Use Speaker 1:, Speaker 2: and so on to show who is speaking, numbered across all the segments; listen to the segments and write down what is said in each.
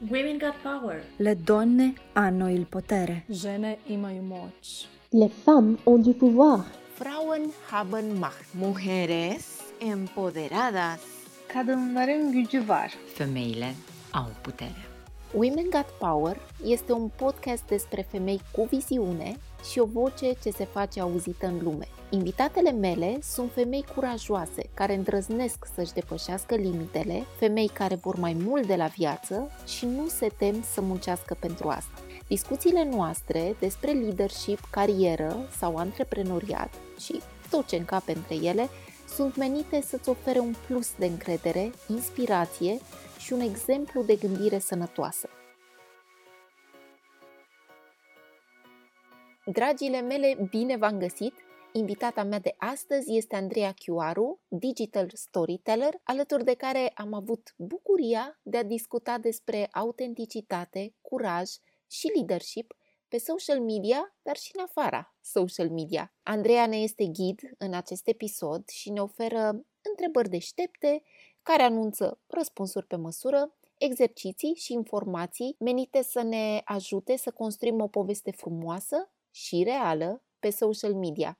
Speaker 1: Women got power.
Speaker 2: Le donne hanno il potere.
Speaker 3: Žene imaju moć.
Speaker 4: Les femmes ont du pouvoir.
Speaker 5: Frauen haben Macht. Mujeres empoderadas.
Speaker 6: Kadınların gücü var.
Speaker 7: Femeile au putere.
Speaker 5: Women Got Power este un podcast despre femei cu viziune și o voce ce se face auzită în lume. Invitatele mele sunt femei curajoase, care îndrăznesc să-și depășească limitele, femei care vor mai mult de la viață și nu se tem să muncească pentru asta. Discuțiile noastre despre leadership, carieră sau antreprenoriat și tot ce încape între ele sunt menite să-ți ofere un plus de încredere, inspirație și un exemplu de gândire sănătoasă. Dragile mele, bine v-am găsit! Invitata mea de astăzi este Andreea Chiuaru, digital storyteller, alături de care am avut bucuria de a discuta despre autenticitate, curaj și leadership pe social media, dar și în afara social media. Andreea ne este ghid în acest episod și ne oferă întrebări deștepte care anunță răspunsuri pe măsură, exerciții și informații menite să ne ajute să construim o poveste frumoasă și reală pe social media.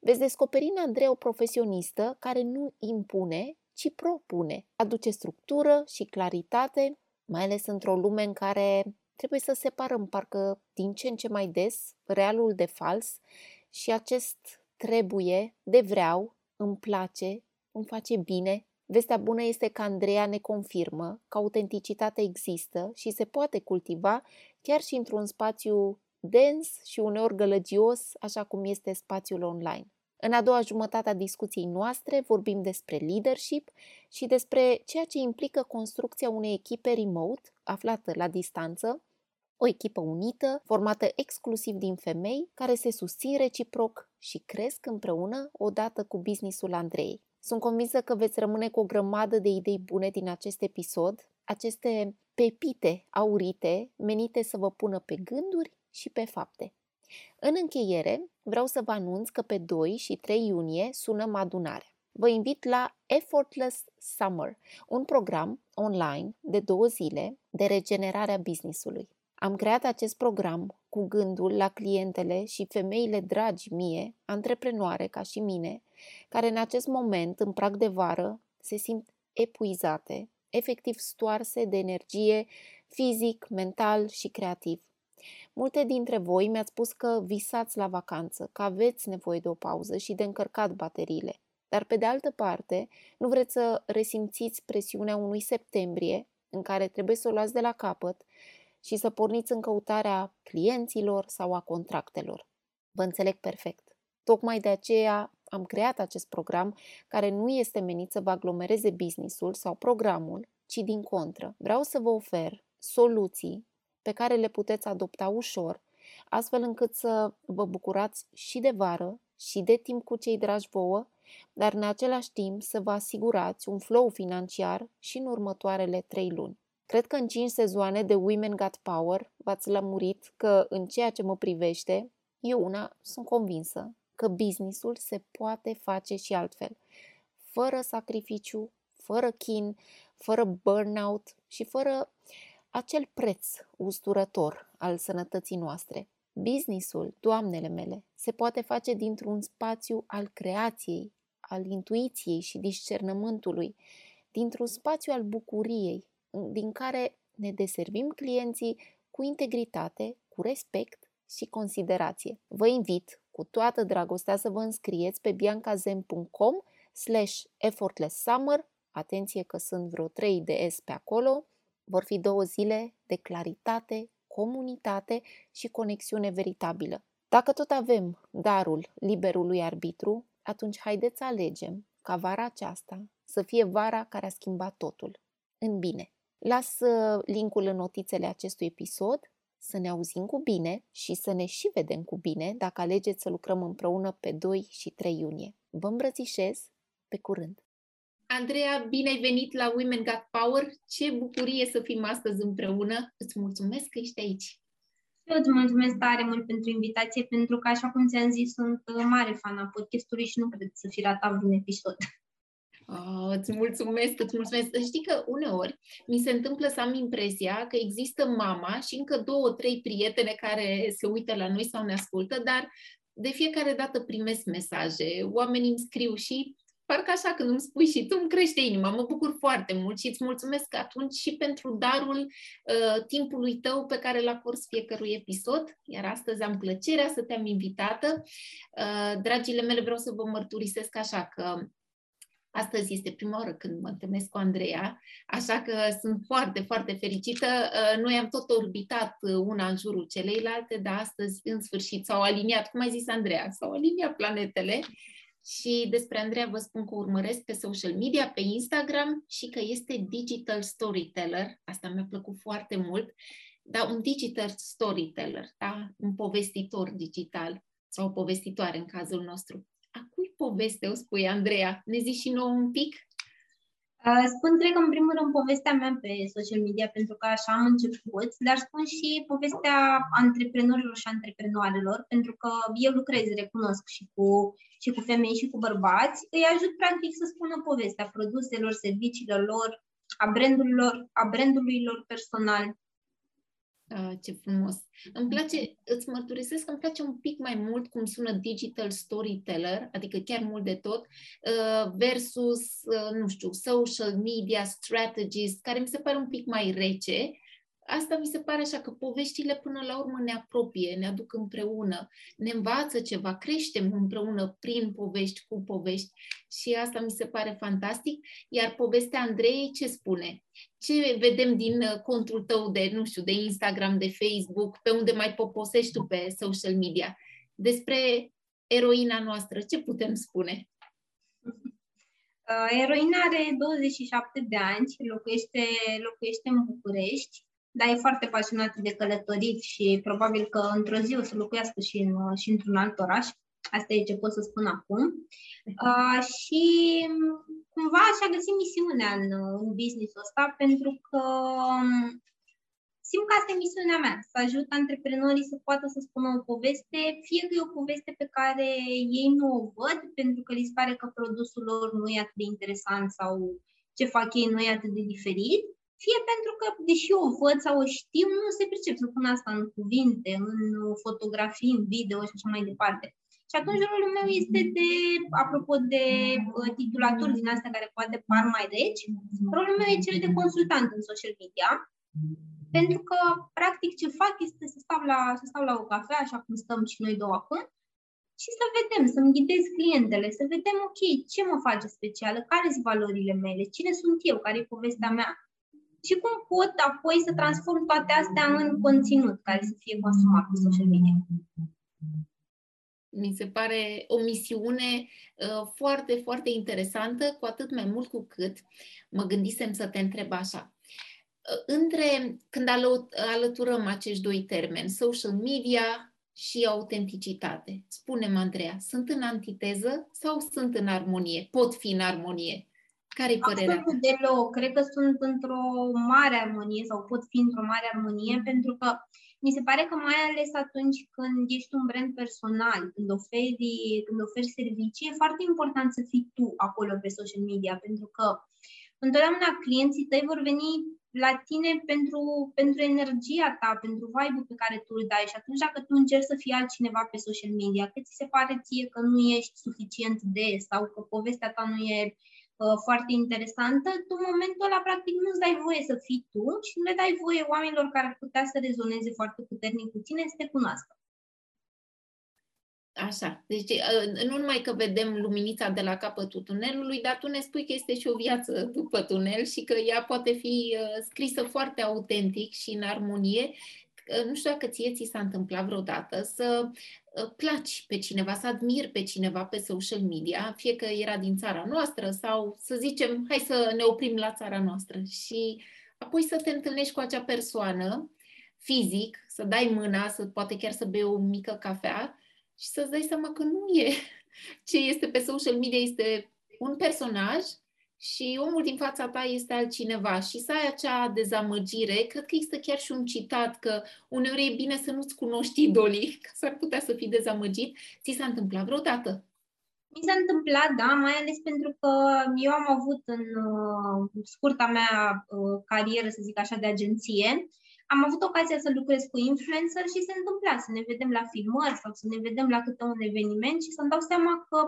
Speaker 5: Veți descoperi în Andrei o profesionistă care nu impune, ci propune. Aduce structură și claritate, mai ales într-o lume în care trebuie să separăm parcă din ce în ce mai des realul de fals și acest trebuie, de vreau, îmi place, îmi face bine. Vestea bună este că Andreea ne confirmă că autenticitatea există și se poate cultiva chiar și într-un spațiu dens și uneori gălăgios, așa cum este spațiul online. În a doua jumătate a discuției noastre vorbim despre leadership și despre ceea ce implică construcția unei echipe remote, aflată la distanță, o echipă unită, formată exclusiv din femei, care se susțin reciproc și cresc împreună odată cu businessul Andrei. Sunt convinsă că veți rămâne cu o grămadă de idei bune din acest episod, aceste pepite aurite menite să vă pună pe gânduri și pe fapte. În încheiere, vreau să vă anunț că pe 2 și 3 iunie sunăm adunarea. Vă invit la Effortless Summer, un program online de două zile de regenerare a businessului. Am creat acest program cu gândul la clientele și femeile dragi mie, antreprenoare ca și mine, care în acest moment, în prag de vară, se simt epuizate, efectiv stoarse de energie fizic, mental și creativ. Multe dintre voi mi-ați spus că visați la vacanță, că aveți nevoie de o pauză și de încărcat bateriile. Dar pe de altă parte, nu vreți să resimțiți presiunea unui septembrie în care trebuie să o luați de la capăt și să porniți în căutarea clienților sau a contractelor. Vă înțeleg perfect. Tocmai de aceea am creat acest program care nu este menit să vă aglomereze businessul sau programul, ci din contră. Vreau să vă ofer soluții pe care le puteți adopta ușor, astfel încât să vă bucurați și de vară și de timp cu cei dragi vouă, dar în același timp să vă asigurați un flow financiar și în următoarele trei luni. Cred că în 5 sezoane de Women Got Power v-ați lămurit că în ceea ce mă privește, eu una sunt convinsă că businessul se poate face și altfel, fără sacrificiu, fără chin, fără burnout și fără acel preț usturător al sănătății noastre. Businessul, doamnele mele, se poate face dintr-un spațiu al creației, al intuiției și discernământului, dintr-un spațiu al bucuriei, din care ne deservim clienții cu integritate, cu respect și considerație. Vă invit cu toată dragostea să vă înscrieți pe biancazem.com slash effortlesssummer Atenție că sunt vreo 3 de S pe acolo. Vor fi două zile de claritate, comunitate și conexiune veritabilă. Dacă tot avem darul liberului arbitru, atunci haideți să alegem ca vara aceasta să fie vara care a schimbat totul. În bine. Las uh, linkul în notițele acestui episod, să ne auzim cu bine și să ne și vedem cu bine dacă alegeți să lucrăm împreună pe 2 și 3 iunie. Vă îmbrățișez, pe curând! Andreea, bine ai venit la Women Got Power! Ce bucurie să fim astăzi împreună! Îți mulțumesc că ești aici!
Speaker 6: Eu îți mulțumesc tare mult pentru invitație, pentru că, așa cum ți-am zis, sunt uh, mare fan a podcastului și nu cred să fi ratat un episod.
Speaker 5: Oh, îți mulțumesc, îți mulțumesc. Știi că uneori mi se întâmplă să am impresia că există mama și încă două, trei prietene care se uită la noi sau ne ascultă, dar de fiecare dată primesc mesaje, oamenii îmi scriu și parcă așa când îmi spui și tu îmi crește inima, mă bucur foarte mult și îți mulțumesc atunci și pentru darul uh, timpului tău pe care îl acorzi fiecărui episod, iar astăzi am plăcerea să te-am invitată. Uh, dragile mele, vreau să vă mărturisesc așa că Astăzi este prima oară când mă întâlnesc cu Andreea, așa că sunt foarte, foarte fericită. Uh, noi am tot orbitat uh, una în jurul celeilalte, dar astăzi, în sfârșit, s-au aliniat, cum ai zis Andreea, s-au aliniat planetele și despre Andreea vă spun că urmăresc pe social media, pe Instagram și că este digital storyteller. Asta mi-a plăcut foarte mult. Da, un digital storyteller, da? un povestitor digital sau o povestitoare în cazul nostru. A cui poveste o spui, Andreea? Ne zici și nouă un pic?
Speaker 6: Spun, cred că, în primul rând, povestea mea pe social media, pentru că așa am început, dar spun și povestea antreprenorilor și antreprenoarelor, pentru că eu lucrez, recunosc, și cu, și cu femei și cu bărbați, îi ajut, practic, să spună povestea produselor, serviciilor lor, a brandurilor, a brandului lor personal.
Speaker 5: Ah, ce frumos! Îmi place, îți mărturisesc că îmi place un pic mai mult cum sună digital storyteller, adică chiar mult de tot, uh, versus, uh, nu știu, social media strategies, care mi se pare un pic mai rece, asta mi se pare așa că poveștile până la urmă ne apropie, ne aduc împreună, ne învață ceva, creștem împreună prin povești, cu povești și asta mi se pare fantastic. Iar povestea Andrei ce spune? Ce vedem din uh, contul tău de, nu știu, de Instagram, de Facebook, pe unde mai poposești tu pe social media? Despre eroina noastră, ce putem spune?
Speaker 6: Uh, eroina are 27 de ani și locuiește, locuiește în București dar e foarte pasionată de călătorit și probabil că într-o zi o să locuiască și, în, și într-un alt oraș. Asta e ce pot să spun acum. Uh, și cumva și-a găsit misiunea în, în business-ul ăsta pentru că um, simt că asta e misiunea mea, să ajut antreprenorii să poată să spună o poveste, fie că e o poveste pe care ei nu o văd pentru că li se pare că produsul lor nu e atât de interesant sau ce fac ei nu e atât de diferit, fie pentru că, deși o văd sau o știu, nu se pricep să pun asta în cuvinte, în fotografii, în video și așa mai departe. Și atunci rolul meu este de, apropo de uh, titulaturi din astea care poate par mai reci, rolul meu e cel de consultant în social media, pentru că, practic, ce fac este să stau la, să stau la o cafea, așa cum stăm și noi două acum, și să vedem, să-mi ghidez clientele, să vedem, ok, ce mă face specială, care sunt valorile mele, cine sunt eu, care e povestea mea, și cum pot apoi să transform toate astea în conținut care să fie consumat pe social media.
Speaker 5: Mi se pare o misiune uh, foarte, foarte interesantă, cu atât mai mult cu cât mă gândisem să te întreb așa. Uh, între, când alăturăm acești doi termeni, social media și autenticitate, spune-mi, Andreea, sunt în antiteză sau sunt în armonie? Pot fi în armonie? Care-i părerea
Speaker 6: ta? deloc. Cred că sunt într-o mare armonie sau pot fi într-o mare armonie pentru că mi se pare că mai ales atunci când ești un brand personal, când oferi, când oferi servicii, e foarte important să fii tu acolo pe social media pentru că întotdeauna clienții tăi vor veni la tine pentru, pentru energia ta, pentru vibe-ul pe care tu îl dai și atunci dacă tu încerci să fii altcineva pe social media, că ți se pare ție că nu ești suficient de sau că povestea ta nu e Uh, foarte interesantă, tu în momentul ăla practic nu-ți dai voie să fii tu și nu le dai voie oamenilor care ar putea să rezoneze foarte puternic cu tine să te cunoască.
Speaker 5: Așa, deci uh, nu numai că vedem luminița de la capătul tunelului, dar tu ne spui că este și o viață după tunel și că ea poate fi uh, scrisă foarte autentic și în armonie nu știu dacă ție ți s-a întâmplat vreodată să ă, placi pe cineva, să admiri pe cineva pe social media, fie că era din țara noastră sau să zicem, hai să ne oprim la țara noastră și apoi să te întâlnești cu acea persoană fizic, să dai mâna, să poate chiar să bei o mică cafea și să-ți dai seama că nu e ce este pe social media, este un personaj și omul din fața ta este altcineva și să ai acea dezamăgire, cred că există chiar și un citat că uneori e bine să nu-ți cunoști idolii, că s-ar putea să fii dezamăgit. Ți s-a întâmplat vreodată?
Speaker 6: Mi s-a întâmplat, da, mai ales pentru că eu am avut în uh, scurta mea uh, carieră, să zic așa, de agenție, am avut ocazia să lucrez cu influencer și se întâmpla să ne vedem la filmări sau să ne vedem la câte un eveniment și să-mi dau seama că,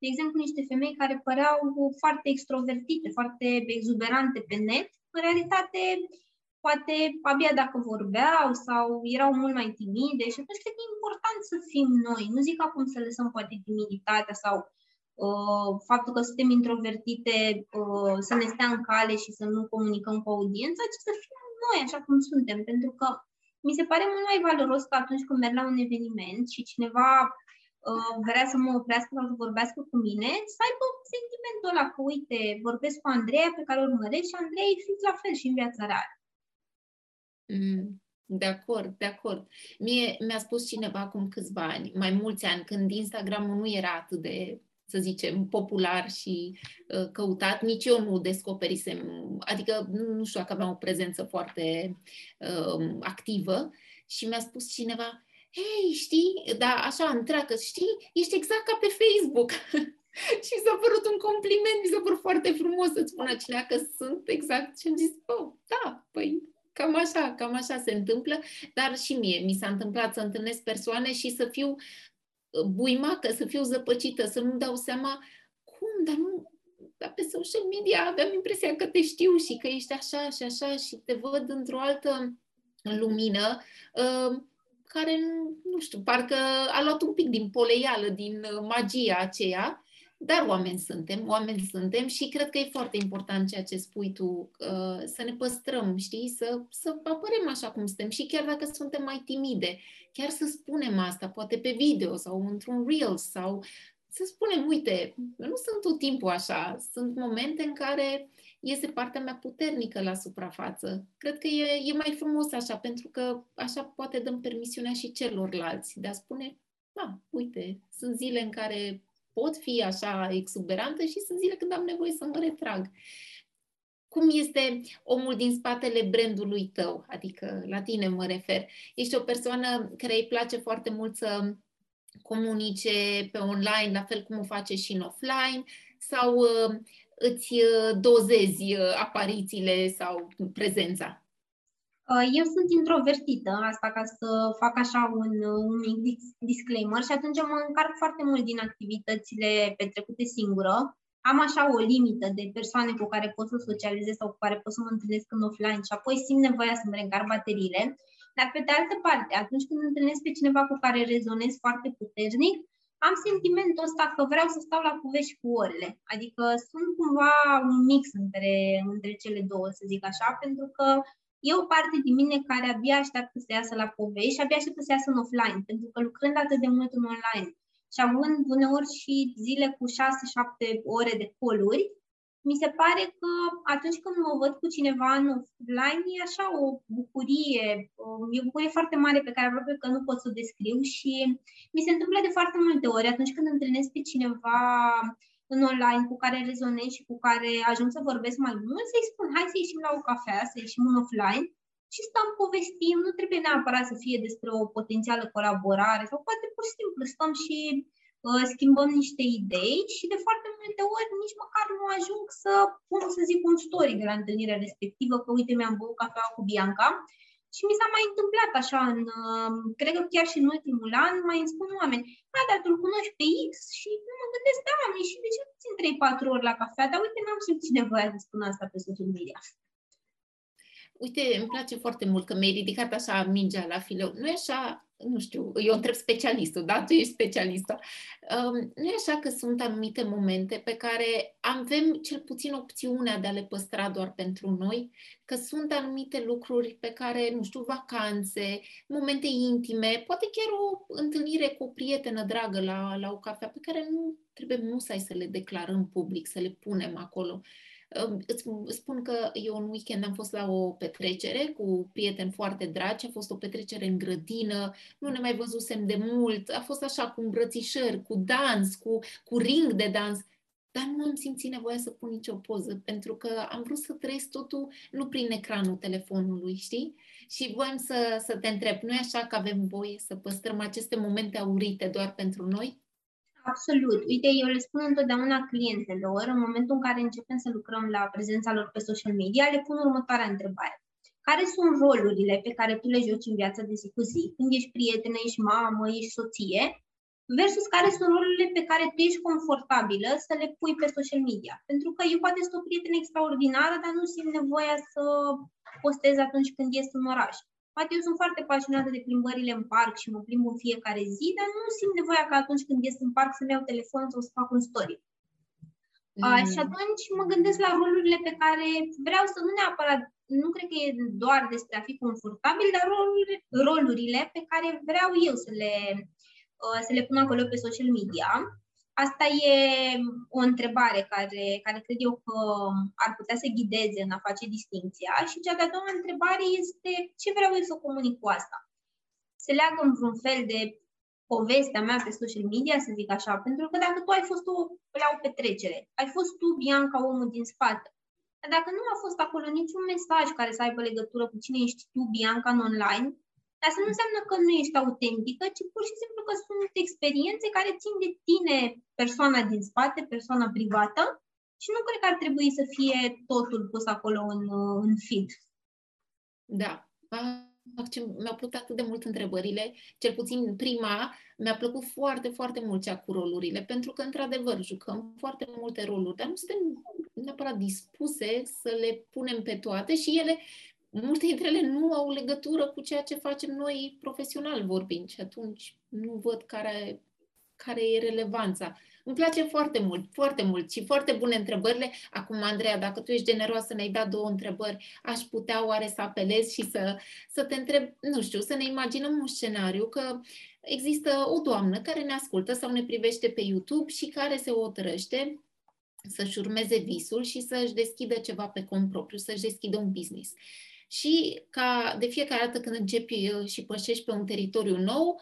Speaker 6: de exemplu, niște femei care păreau foarte extrovertite, foarte exuberante pe net, în realitate poate abia dacă vorbeau sau erau mult mai timide și atunci cred că e important să fim noi. Nu zic acum să lăsăm poate timiditatea sau uh, faptul că suntem introvertite uh, să ne stea în cale și să nu comunicăm cu audiența, ci să fim noi așa cum suntem. Pentru că mi se pare mult mai valoros că atunci când merg la un eveniment și cineva uh, vrea să mă oprească sau să vorbească cu mine, să aibă sentimentul ăla că, uite, vorbesc cu Andreea pe care o urmăresc și Andreea e fix la fel și în viața reală.
Speaker 5: Mm, de acord, de acord. Mie mi-a spus cineva acum câțiva ani, mai mulți ani, când Instagramul nu era atât de, să zicem, popular și uh, căutat, nici eu nu descoperisem, adică nu știu dacă aveam o prezență foarte uh, activă. Și mi-a spus cineva, hei, știi, da, așa întreagă, știi, ești exact ca pe Facebook. și mi s-a părut un compliment, mi s-a părut foarte frumos să-ți spună cineva că sunt exact și am zis, oh, da, păi Cam așa, cam așa se întâmplă, dar și mie mi s-a întâmplat să întâlnesc persoane și să fiu uh, buimacă, să fiu zăpăcită, să nu dau seama cum, dar nu, dar pe social media aveam impresia că te știu și că ești așa și așa și te văd într-o altă lumină uh, care, nu știu, parcă a luat un pic din poleială, din uh, magia aceea dar oameni suntem, oameni suntem și cred că e foarte important ceea ce spui tu, uh, să ne păstrăm, știi, să, să apărem așa cum suntem și chiar dacă suntem mai timide, chiar să spunem asta, poate pe video sau într-un reel sau să spunem, uite, nu sunt tot timpul așa, sunt momente în care iese partea mea puternică la suprafață. Cred că e, e mai frumos așa, pentru că așa poate dăm permisiunea și celorlalți de a spune, da, uite, sunt zile în care pot fi așa exuberantă și sunt zile când am nevoie să mă retrag. Cum este omul din spatele brandului tău? Adică la tine mă refer. Ești o persoană care îi place foarte mult să comunice pe online, la fel cum o face și în offline, sau uh, îți uh, dozezi uh, aparițiile sau prezența?
Speaker 6: Uh, eu sunt introvertită, asta ca să fac așa un, un mic disclaimer și atunci mă încarc foarte mult din activitățile petrecute singură. Am așa o limită de persoane cu care pot să socializez sau cu care pot să mă întâlnesc în offline și apoi simt nevoia să-mi reîncarc bateriile. Dar pe de altă parte, atunci când întâlnesc pe cineva cu care rezonez foarte puternic, am sentimentul ăsta că vreau să stau la povești cu orele. Adică sunt cumva un mix între, între cele două, să zic așa, pentru că E o parte din mine care abia așteaptă să iasă la povești și abia așteaptă să iasă în offline, pentru că lucrând atât de mult în online și având uneori și zile cu 6-7 ore de coluri, mi se pare că atunci când mă văd cu cineva în offline, e așa o bucurie, e o bucurie foarte mare pe care aproape că nu pot să o descriu și mi se întâmplă de foarte multe ori atunci când întâlnesc pe cineva în online cu care rezonez și cu care ajung să vorbesc mai mult, să-i spun, hai să ieșim la o cafea, să ieșim în offline și stăm, povestim, nu trebuie neapărat să fie despre o potențială colaborare sau poate pur și simplu stăm și uh, schimbăm niște idei și de foarte multe ori nici măcar nu ajung să pun, să zic, un story de la întâlnirea respectivă, că uite, mi-am băut cafea cu Bianca și mi s-a mai întâmplat așa, în, um, cred că chiar și în ultimul an, mai îmi spun oameni, a, dar tu cunoști pe X și nu mă gândesc, da, am ieșit de ce puțin 3-4 ori la cafea, dar uite, n-am simțit nevoia să spun asta pe social media.
Speaker 5: Uite, îmi place foarte mult că mi-ai ridicat așa mingea la fileu. Nu e așa nu știu, eu întreb specialistul, da? Tu ești specialistă. Um, nu e așa că sunt anumite momente pe care avem cel puțin opțiunea de a le păstra doar pentru noi, că sunt anumite lucruri pe care, nu știu, vacanțe, momente intime, poate chiar o întâlnire cu o prietenă dragă la, la o cafea pe care nu trebuie musai să le declarăm public, să le punem acolo. Uh, Îți spun că eu în weekend am fost la o petrecere cu prieteni foarte dragi, a fost o petrecere în grădină, nu ne mai văzusem de mult, a fost așa cu îmbrățișări, cu dans, cu, cu ring de dans, dar nu am simțit nevoia să pun nicio poză, pentru că am vrut să trăiesc totul nu prin ecranul telefonului, știi? Și voiam să, să te întreb, nu e așa că avem voie să păstrăm aceste momente aurite doar pentru noi?
Speaker 6: Absolut. Uite, eu le spun întotdeauna clientelor, în momentul în care începem să lucrăm la prezența lor pe social media, le pun următoarea întrebare. Care sunt rolurile pe care tu le joci în viața de zi cu zi? Când ești prietenă, ești mamă, ești soție, versus care sunt rolurile pe care tu ești confortabilă să le pui pe social media. Pentru că eu poate sunt o prietenă extraordinară, dar nu simt nevoia să postez atunci când ies în oraș. Poate eu sunt foarte pasionată de plimbările în parc și mă plimb în fiecare zi, dar nu simt nevoia ca atunci când ies în parc să-mi iau telefonul sau să fac un story. Mm. A, și atunci mă gândesc la rolurile pe care vreau să nu neapărat, nu cred că e doar despre a fi confortabil, dar rolurile, rolurile pe care vreau eu să le, uh, să le pun acolo pe social media Asta e o întrebare care, care cred eu că ar putea să ghideze în a face distinția. Și cea de-a doua întrebare este ce vreau eu să comunic cu asta? Se leagă în vreun fel de povestea mea pe social media, să zic așa, pentru că dacă tu ai fost o, la o petrecere, ai fost tu, Bianca, omul din spate, dar dacă nu a fost acolo niciun mesaj care să aibă legătură cu cine ești tu, Bianca, în online, Asta nu înseamnă că nu ești autentică, ci pur și simplu că sunt experiențe care țin de tine, persoana din spate, persoana privată, și nu cred că ar trebui să fie totul pus acolo în, în feed.
Speaker 5: Da. Mi-au plăcut atât de mult întrebările, cel puțin prima, mi-a plăcut foarte, foarte mult cea cu rolurile, pentru că, într-adevăr, jucăm foarte multe roluri, dar nu suntem neapărat dispuse să le punem pe toate și ele multe dintre ele nu au legătură cu ceea ce facem noi profesional vorbind și atunci nu văd care, care e relevanța. Îmi place foarte mult, foarte mult și foarte bune întrebările. Acum, Andreea, dacă tu ești generoasă, ne-ai dat două întrebări, aș putea oare să apelez și să, să te întreb, nu știu, să ne imaginăm un scenariu că există o doamnă care ne ascultă sau ne privește pe YouTube și care se hotărăște să-și urmeze visul și să-și deschidă ceva pe cont propriu, să-și deschidă un business și ca de fiecare dată când începi uh, și pășești pe un teritoriu nou,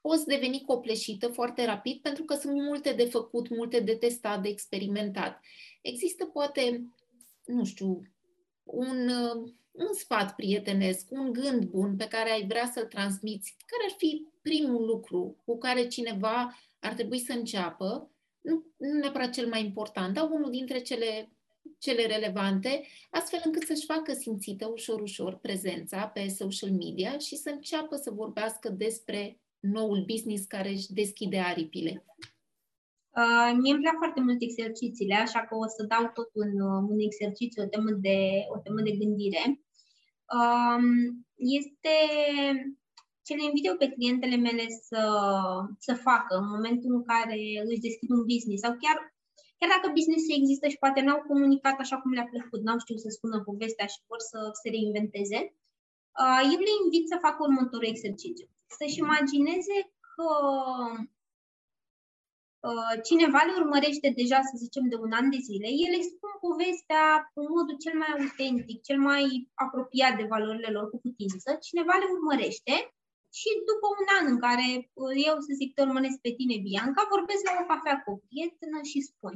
Speaker 5: poți deveni copleșită foarte rapid pentru că sunt multe de făcut, multe de testat, de experimentat. Există poate, nu știu, un, uh, un sfat prietenesc, un gând bun pe care ai vrea să-l transmiți, care ar fi primul lucru cu care cineva ar trebui să înceapă, nu, nu neapărat cel mai important, dar unul dintre cele cele relevante, astfel încât să-și facă simțită ușor-ușor prezența pe social media și să înceapă să vorbească despre noul business care își deschide aripile.
Speaker 6: Uh, mie îmi plac foarte mult exercițiile, așa că o să dau tot un, un exercițiu, o temă de, o temă de gândire. Uh, este ce le invit eu pe clientele mele să, să facă în momentul în care își deschid un business sau chiar Chiar dacă businessul există și poate n-au comunicat așa cum le-a plăcut, n-au știut să spună povestea și vor să se reinventeze, uh, eu le invit să facă următorul exercițiu. Să-și imagineze că uh, cineva le urmărește deja, să zicem, de un an de zile, ele spun povestea în modul cel mai autentic, cel mai apropiat de valorile lor cu putință, cineva le urmărește și după un an în care uh, eu, să zic, te urmăresc pe tine, Bianca, vorbesc la o cafea cu o prietenă și spun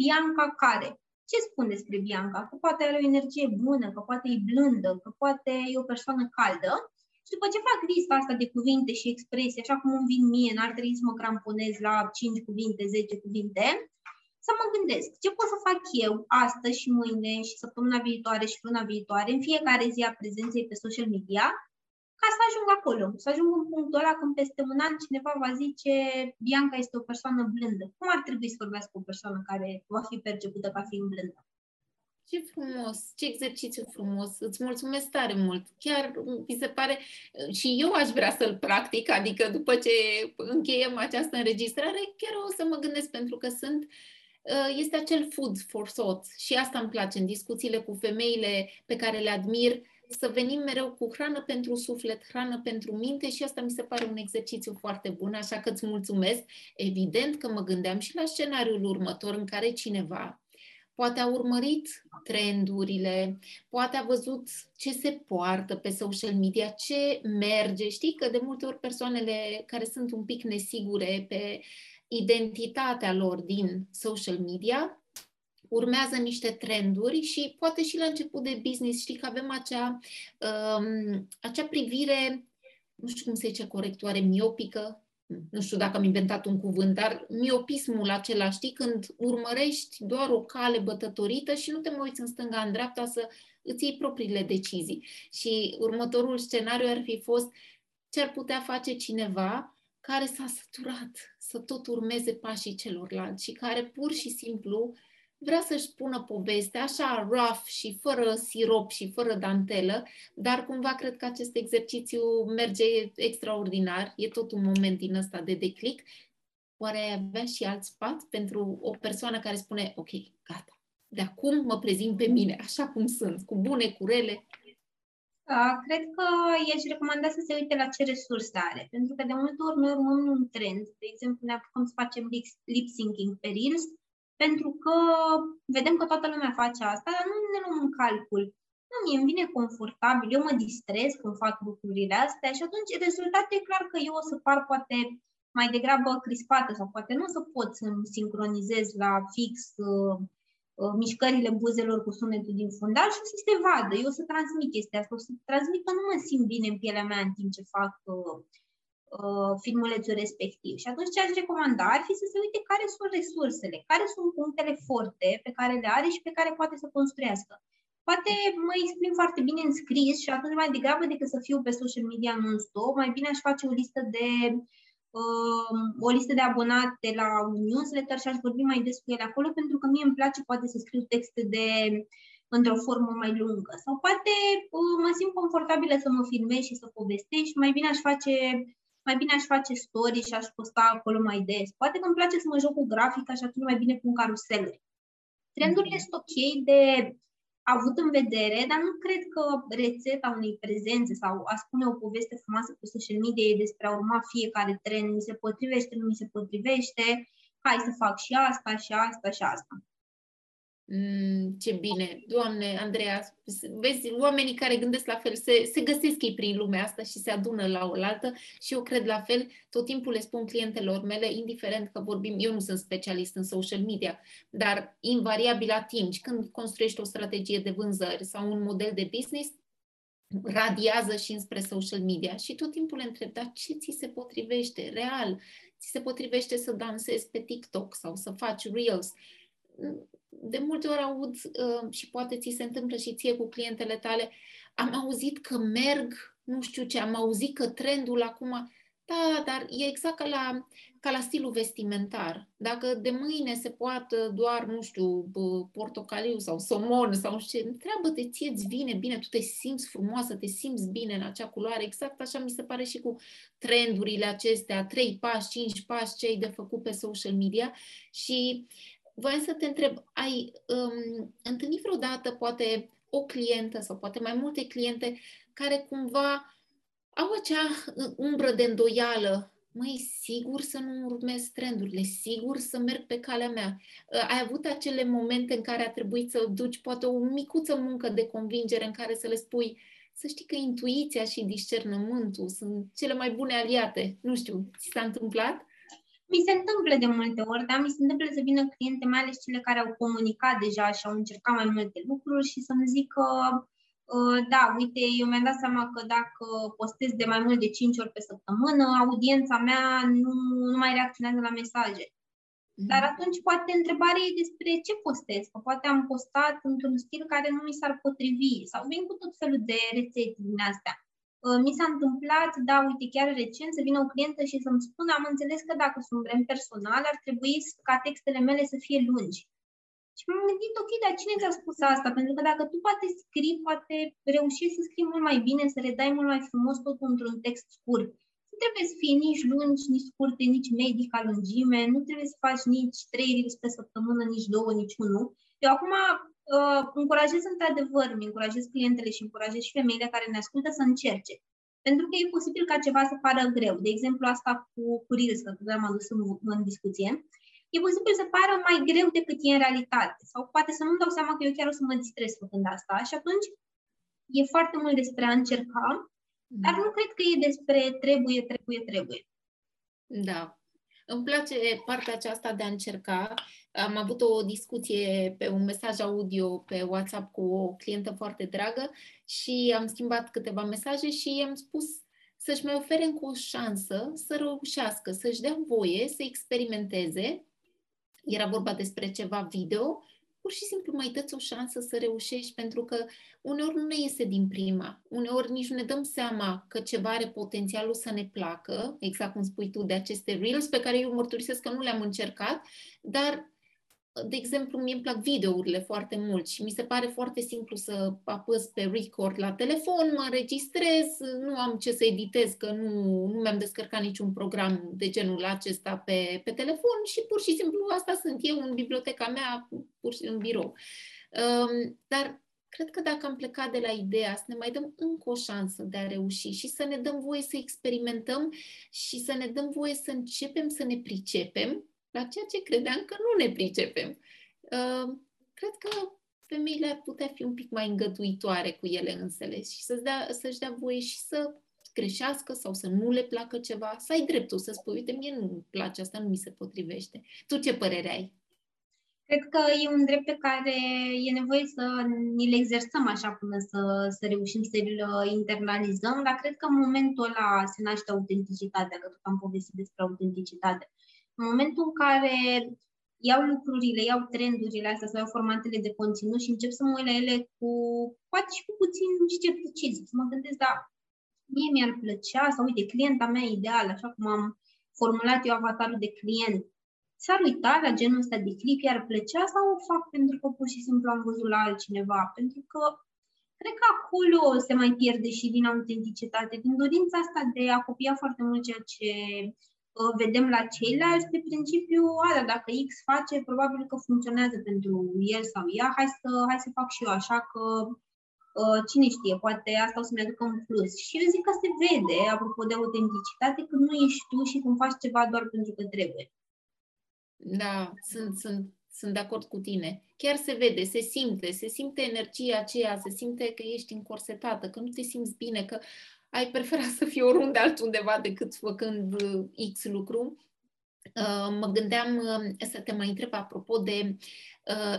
Speaker 6: Bianca care? Ce spun despre Bianca? Că poate are o energie bună, că poate e blândă, că poate e o persoană caldă. Și după ce fac lista asta de cuvinte și expresii, așa cum îmi vin mie, n-ar trebui să mă cramponez la 5 cuvinte, 10 cuvinte, să mă gândesc ce pot să fac eu astăzi și mâine și săptămâna viitoare și luna viitoare, în fiecare zi a prezenței pe social media, ca să ajung acolo, să ajung în punctul ăla când peste un an cineva va zice Bianca este o persoană blândă. Cum ar trebui să vorbească o persoană care va fi percepută ca fiind blândă?
Speaker 5: Ce frumos, ce exercițiu frumos, îți mulțumesc tare mult. Chiar mi se pare, și eu aș vrea să-l practic, adică după ce încheiem această înregistrare, chiar o să mă gândesc pentru că sunt uh, este acel food for thought și asta îmi place în discuțiile cu femeile pe care le admir, să venim mereu cu hrană pentru suflet, hrană pentru minte și asta mi se pare un exercițiu foarte bun, așa că îți mulțumesc. Evident că mă gândeam și la scenariul următor în care cineva poate a urmărit trendurile, poate a văzut ce se poartă pe social media, ce merge. Știi că de multe ori persoanele care sunt un pic nesigure pe identitatea lor din social media urmează niște trenduri și poate și la început de business știi că avem acea, um, acea privire, nu știu cum se zice corect, oare miopică, nu știu dacă am inventat un cuvânt, dar miopismul acela, știi, când urmărești doar o cale bătătorită și nu te mai uiți în stânga, în dreapta să îți iei propriile decizii. Și următorul scenariu ar fi fost ce ar putea face cineva care s-a săturat să tot urmeze pașii celorlalți și care pur și simplu vrea să-și spună povestea așa rough și fără sirop și fără dantelă, dar cumva cred că acest exercițiu merge extraordinar, e tot un moment din ăsta de declic. Oare ai avea și alt sfat pentru o persoană care spune, ok, gata, de acum mă prezint pe mine, așa cum sunt, cu bune, cu rele?
Speaker 6: Da, cred că i-aș recomanda să se uite la ce resurse are, pentru că de multe ori noi urmăm un trend, de exemplu ne apucăm să facem lip syncing pe Reels, pentru că vedem că toată lumea face asta, dar nu ne luăm în calcul. Nu, mie îmi vine confortabil, eu mă distrez când fac lucrurile astea și atunci rezultatul e clar că eu o să par poate mai degrabă crispată sau poate nu o să pot să-mi sincronizez la fix uh, uh, mișcările buzelor cu sunetul din fundal și o să se vadă. Eu o să transmit chestia asta, o să transmit că nu mă simt bine în pielea mea în timp ce fac uh, uh, filmulețul respectiv. Și atunci ce aș recomanda ar fi să se uite care sunt resursele, care sunt punctele forte pe care le are și pe care poate să construiască. Poate mă exprim foarte bine în scris și atunci mai degrabă decât să fiu pe social media non-stop, mai bine aș face o listă de uh, o listă de abonate la un newsletter și aș vorbi mai des cu ele acolo pentru că mie îmi place poate să scriu texte de într-o formă mai lungă. Sau poate uh, mă simt confortabilă să mă filmez și să povestesc și mai bine aș face mai bine aș face story și aș posta acolo mai des. Poate că îmi place să mă joc cu grafica și atunci mai bine pun caruseluri. Trendurile sunt ok de avut în vedere, dar nu cred că rețeta unei prezențe sau a spune o poveste frumoasă pe social media e despre a urma fiecare trend, mi se potrivește, nu mi se potrivește, hai să fac și asta, și asta, și asta.
Speaker 5: Mm, ce bine! Doamne, Andreea, vezi, oamenii care gândesc la fel se, se găsesc ei prin lumea asta și se adună la oaltă și eu cred la fel, tot timpul le spun clientelor mele, indiferent că vorbim, eu nu sunt specialist în social media, dar invariabil atingi când construiești o strategie de vânzări sau un model de business, radiază și înspre social media și tot timpul le întreb, dar ce ți se potrivește real? Ți se potrivește să dansezi pe TikTok sau să faci Reels? De multe ori aud uh, și poate ți se întâmplă și ție cu clientele tale, am auzit că merg, nu știu ce, am auzit că trendul acum, da, dar e exact ca la, ca la stilul vestimentar. Dacă de mâine se poate doar, nu știu, portocaliu sau somon sau nu știu ce, întreabă-te, ție îți vine bine, tu te simți frumoasă, te simți bine în acea culoare. Exact așa mi se pare și cu trendurile acestea, trei pași, cinci pași ce ai de făcut pe social media și voiam să te întreb, ai um, întâlnit vreodată poate o clientă sau poate mai multe cliente care cumva au acea umbră de îndoială măi, sigur să nu urmez trendurile, sigur să merg pe calea mea. Uh, ai avut acele momente în care a trebuit să duci poate o micuță muncă de convingere în care să le spui să știi că intuiția și discernământul sunt cele mai bune aliate. Nu știu, ți s-a întâmplat?
Speaker 6: Mi se întâmplă de multe ori, dar mi se întâmplă să vină cliente, mai ales cele care au comunicat deja și au încercat mai multe lucruri și să-mi zică uh, da, uite, eu mi-am dat seama că dacă postez de mai mult de 5 ori pe săptămână, audiența mea nu, nu mai reacționează la mesaje. Mm. Dar atunci poate întrebarea e despre ce postez, că poate am postat într-un stil care nu mi s-ar potrivi sau vin cu tot felul de rețete din astea. Uh, mi s-a întâmplat, da, uite, chiar recent, să vină o clientă și să-mi spună, am înțeles că dacă sunt brand personal, ar trebui ca textele mele să fie lungi. Și m-am gândit, ok, dar cine ți-a spus asta? Pentru că dacă tu poate scrii, poate reușești să scrii mult mai bine, să redai mult mai frumos totul într-un text scurt. Nu trebuie să fie nici lungi, nici scurte, nici medii ca lungime, nu trebuie să faci nici trei reels pe săptămână, nici două, nici unul. Eu acum uh, încurajez într-adevăr, îmi încurajez clientele și încurajez și femeile care ne ascultă să încerce. Pentru că e posibil ca ceva să pară greu. De exemplu, asta cu, cu Reels, că am adus în, în discuție. E posibil să pară mai greu decât e în realitate. Sau poate să nu-mi dau seama că eu chiar o să mă distrez făcând asta. Și atunci e foarte mult despre a încerca, dar nu cred că e despre trebuie, trebuie, trebuie.
Speaker 5: Da. Îmi place partea aceasta de a încerca. Am avut o discuție pe un mesaj audio pe WhatsApp cu o clientă foarte dragă și am schimbat câteva mesaje și i-am spus să-și mai ofere încă o șansă să reușească, să-și dea voie să experimenteze. Era vorba despre ceva video, pur și simplu mai dă o șansă să reușești, pentru că uneori nu ne iese din prima, uneori nici nu ne dăm seama că ceva are potențialul să ne placă, exact cum spui tu, de aceste reels pe care eu mărturisesc că nu le-am încercat, dar de exemplu, mie îmi plac videourile foarte mult și mi se pare foarte simplu să apăs pe record la telefon, mă înregistrez, nu am ce să editez, că nu, nu mi-am descărcat niciun program de genul acesta pe, pe telefon și pur și simplu asta sunt eu în biblioteca mea, pur și în birou. Um, dar cred că dacă am plecat de la ideea să ne mai dăm încă o șansă de a reuși și să ne dăm voie să experimentăm și să ne dăm voie să începem să ne pricepem, la ceea ce credeam că nu ne pricepem. Uh, cred că femeile ar putea fi un pic mai îngăduitoare cu ele însele și să-și dea, să-și dea voie și să greșească sau să nu le placă ceva, să ai dreptul să spui, uite, mie nu-mi place asta, nu mi se potrivește. Tu ce părere ai?
Speaker 6: Cred că e un drept pe care e nevoie să ni le exersăm așa până să, să reușim să-l uh, internalizăm, dar cred că în momentul ăla se naște autenticitatea, că tot am povestit despre autenticitate. În momentul în care iau lucrurile, iau trendurile astea sau iau formatele de conținut și încep să mă uit la ele cu, poate și cu puțin scepticism, să mă gândesc, dar mie mi-ar plăcea, sau uite, clienta mea ideală, așa cum am formulat eu avatarul de client, s-ar uita la genul ăsta de clip, iar plăcea sau o fac pentru că pur și simplu am văzut la altcineva? Pentru că cred că acolo se mai pierde și din autenticitate, din dorința asta de a copia foarte mult ceea ce vedem la ceilalți, pe principiu, a, da, dacă X face, probabil că funcționează pentru el sau ea, hai să, hai să fac și eu așa că uh, cine știe, poate asta o să-mi aducă un plus. Și eu zic că se vede, apropo de autenticitate, când nu ești tu și când faci ceva doar pentru că trebuie.
Speaker 5: Da, sunt, sunt, sunt de acord cu tine. Chiar se vede, se simte, se simte energia aceea, se simte că ești încorsetată, că nu te simți bine, că ai prefera să fii oriunde altundeva decât făcând uh, X lucru. Uh, mă gândeam uh, să te mai întreb apropo de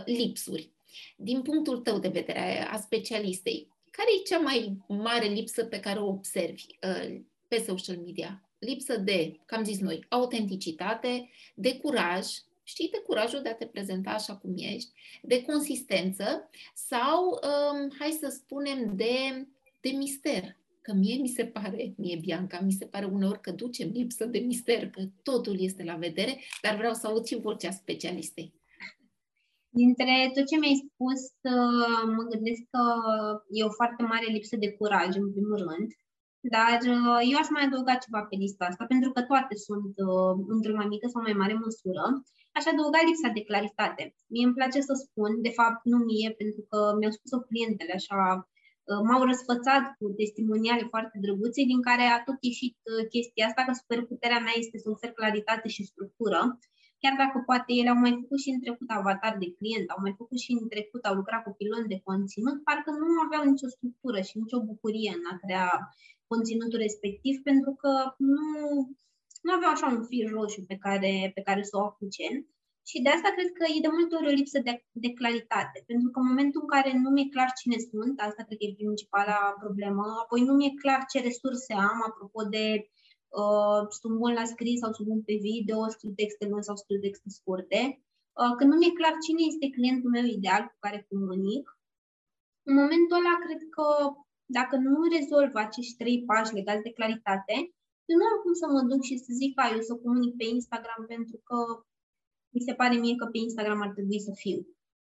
Speaker 5: lipsuri. Din punctul tău de vedere a specialistei, care e cea mai mare lipsă pe care o observi pe social media? Lipsă de, cam zis noi, autenticitate, de curaj, știi, de curajul de a te prezenta așa cum ești, de consistență sau, um, hai să spunem, de, de mister că mie mi se pare, mie Bianca, mi se pare uneori că ducem lipsă de mister, că totul este la vedere, dar vreau să aud și vocea specialistei.
Speaker 6: Dintre tot ce mi-ai spus, uh, mă gândesc că e o foarte mare lipsă de curaj, în primul rând, dar uh, eu aș mai adăuga ceva pe lista asta, pentru că toate sunt uh, într-o mai mică sau mai mare măsură. Aș adăuga lipsa de claritate. Mie îmi place să spun, de fapt nu mie, pentru că mi-au spus-o clientele așa Uh, m-au răsfățat cu testimoniale foarte drăguțe, din care a tot ieșit uh, chestia asta, că superputerea mea este să ofer claritate și structură, chiar dacă poate ele au mai făcut și în trecut avatar de client, au mai făcut și în trecut, au lucrat cu pilon de conținut, parcă nu aveau nicio structură și nicio bucurie în a crea conținutul respectiv, pentru că nu, nu aveau așa un fir roșu pe care, pe care să o apuce. Și de asta cred că e de multe ori o lipsă de, de claritate, pentru că în momentul în care nu mi-e clar cine sunt, asta cred că e principala problemă, apoi nu mi-e clar ce resurse am, apropo de uh, sunt bun la scris sau sunt bun pe video, scriu texte lungi sau scriu texte scurte, uh, când nu mi-e clar cine este clientul meu ideal cu care comunic, în momentul ăla cred că dacă nu rezolv acești trei pași legați de claritate, eu nu am cum să mă duc și să zic, că eu să comunic pe Instagram pentru că mi se pare mie că pe Instagram ar trebui să fiu.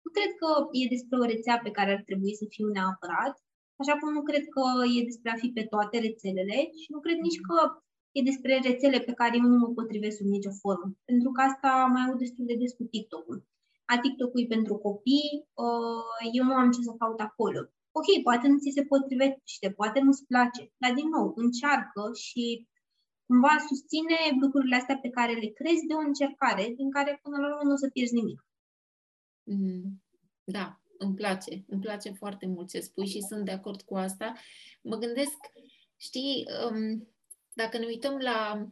Speaker 6: Nu cred că e despre o rețea pe care ar trebui să fiu neapărat, așa cum nu cred că e despre a fi pe toate rețelele și nu cred nici că e despre rețele pe care eu nu mă potrivesc sub nicio formă. Pentru că asta mai aud destul de des cu TikTok-ul. A TikTok-ul e pentru copii, uh, eu nu am ce să caut acolo. Ok, poate nu ți se potrivește, poate nu-ți place, dar din nou, încearcă și cumva susține lucrurile astea pe care le crezi de o încercare din care până la urmă nu o să pierzi nimic.
Speaker 5: Mm, da, îmi place, îmi place foarte mult ce spui și sunt de acord cu asta. Mă gândesc, știi, um, dacă ne uităm la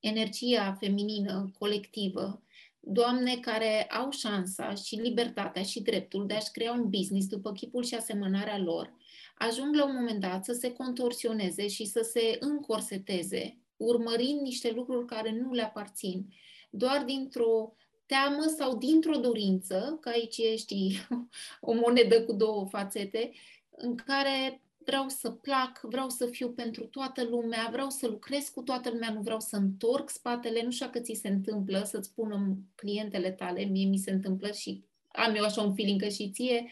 Speaker 5: energia feminină colectivă, doamne care au șansa și libertatea și dreptul de a-și crea un business după chipul și asemănarea lor, ajung la un moment dat să se contorsioneze și să se încorseteze, urmărind niște lucruri care nu le aparțin, doar dintr-o teamă sau dintr-o dorință, că aici ești o monedă cu două fațete, în care vreau să plac, vreau să fiu pentru toată lumea, vreau să lucrez cu toată lumea, nu vreau să întorc spatele, nu știu că ți se întâmplă să-ți spună clientele tale, mie mi se întâmplă și am eu așa un feeling că și ție,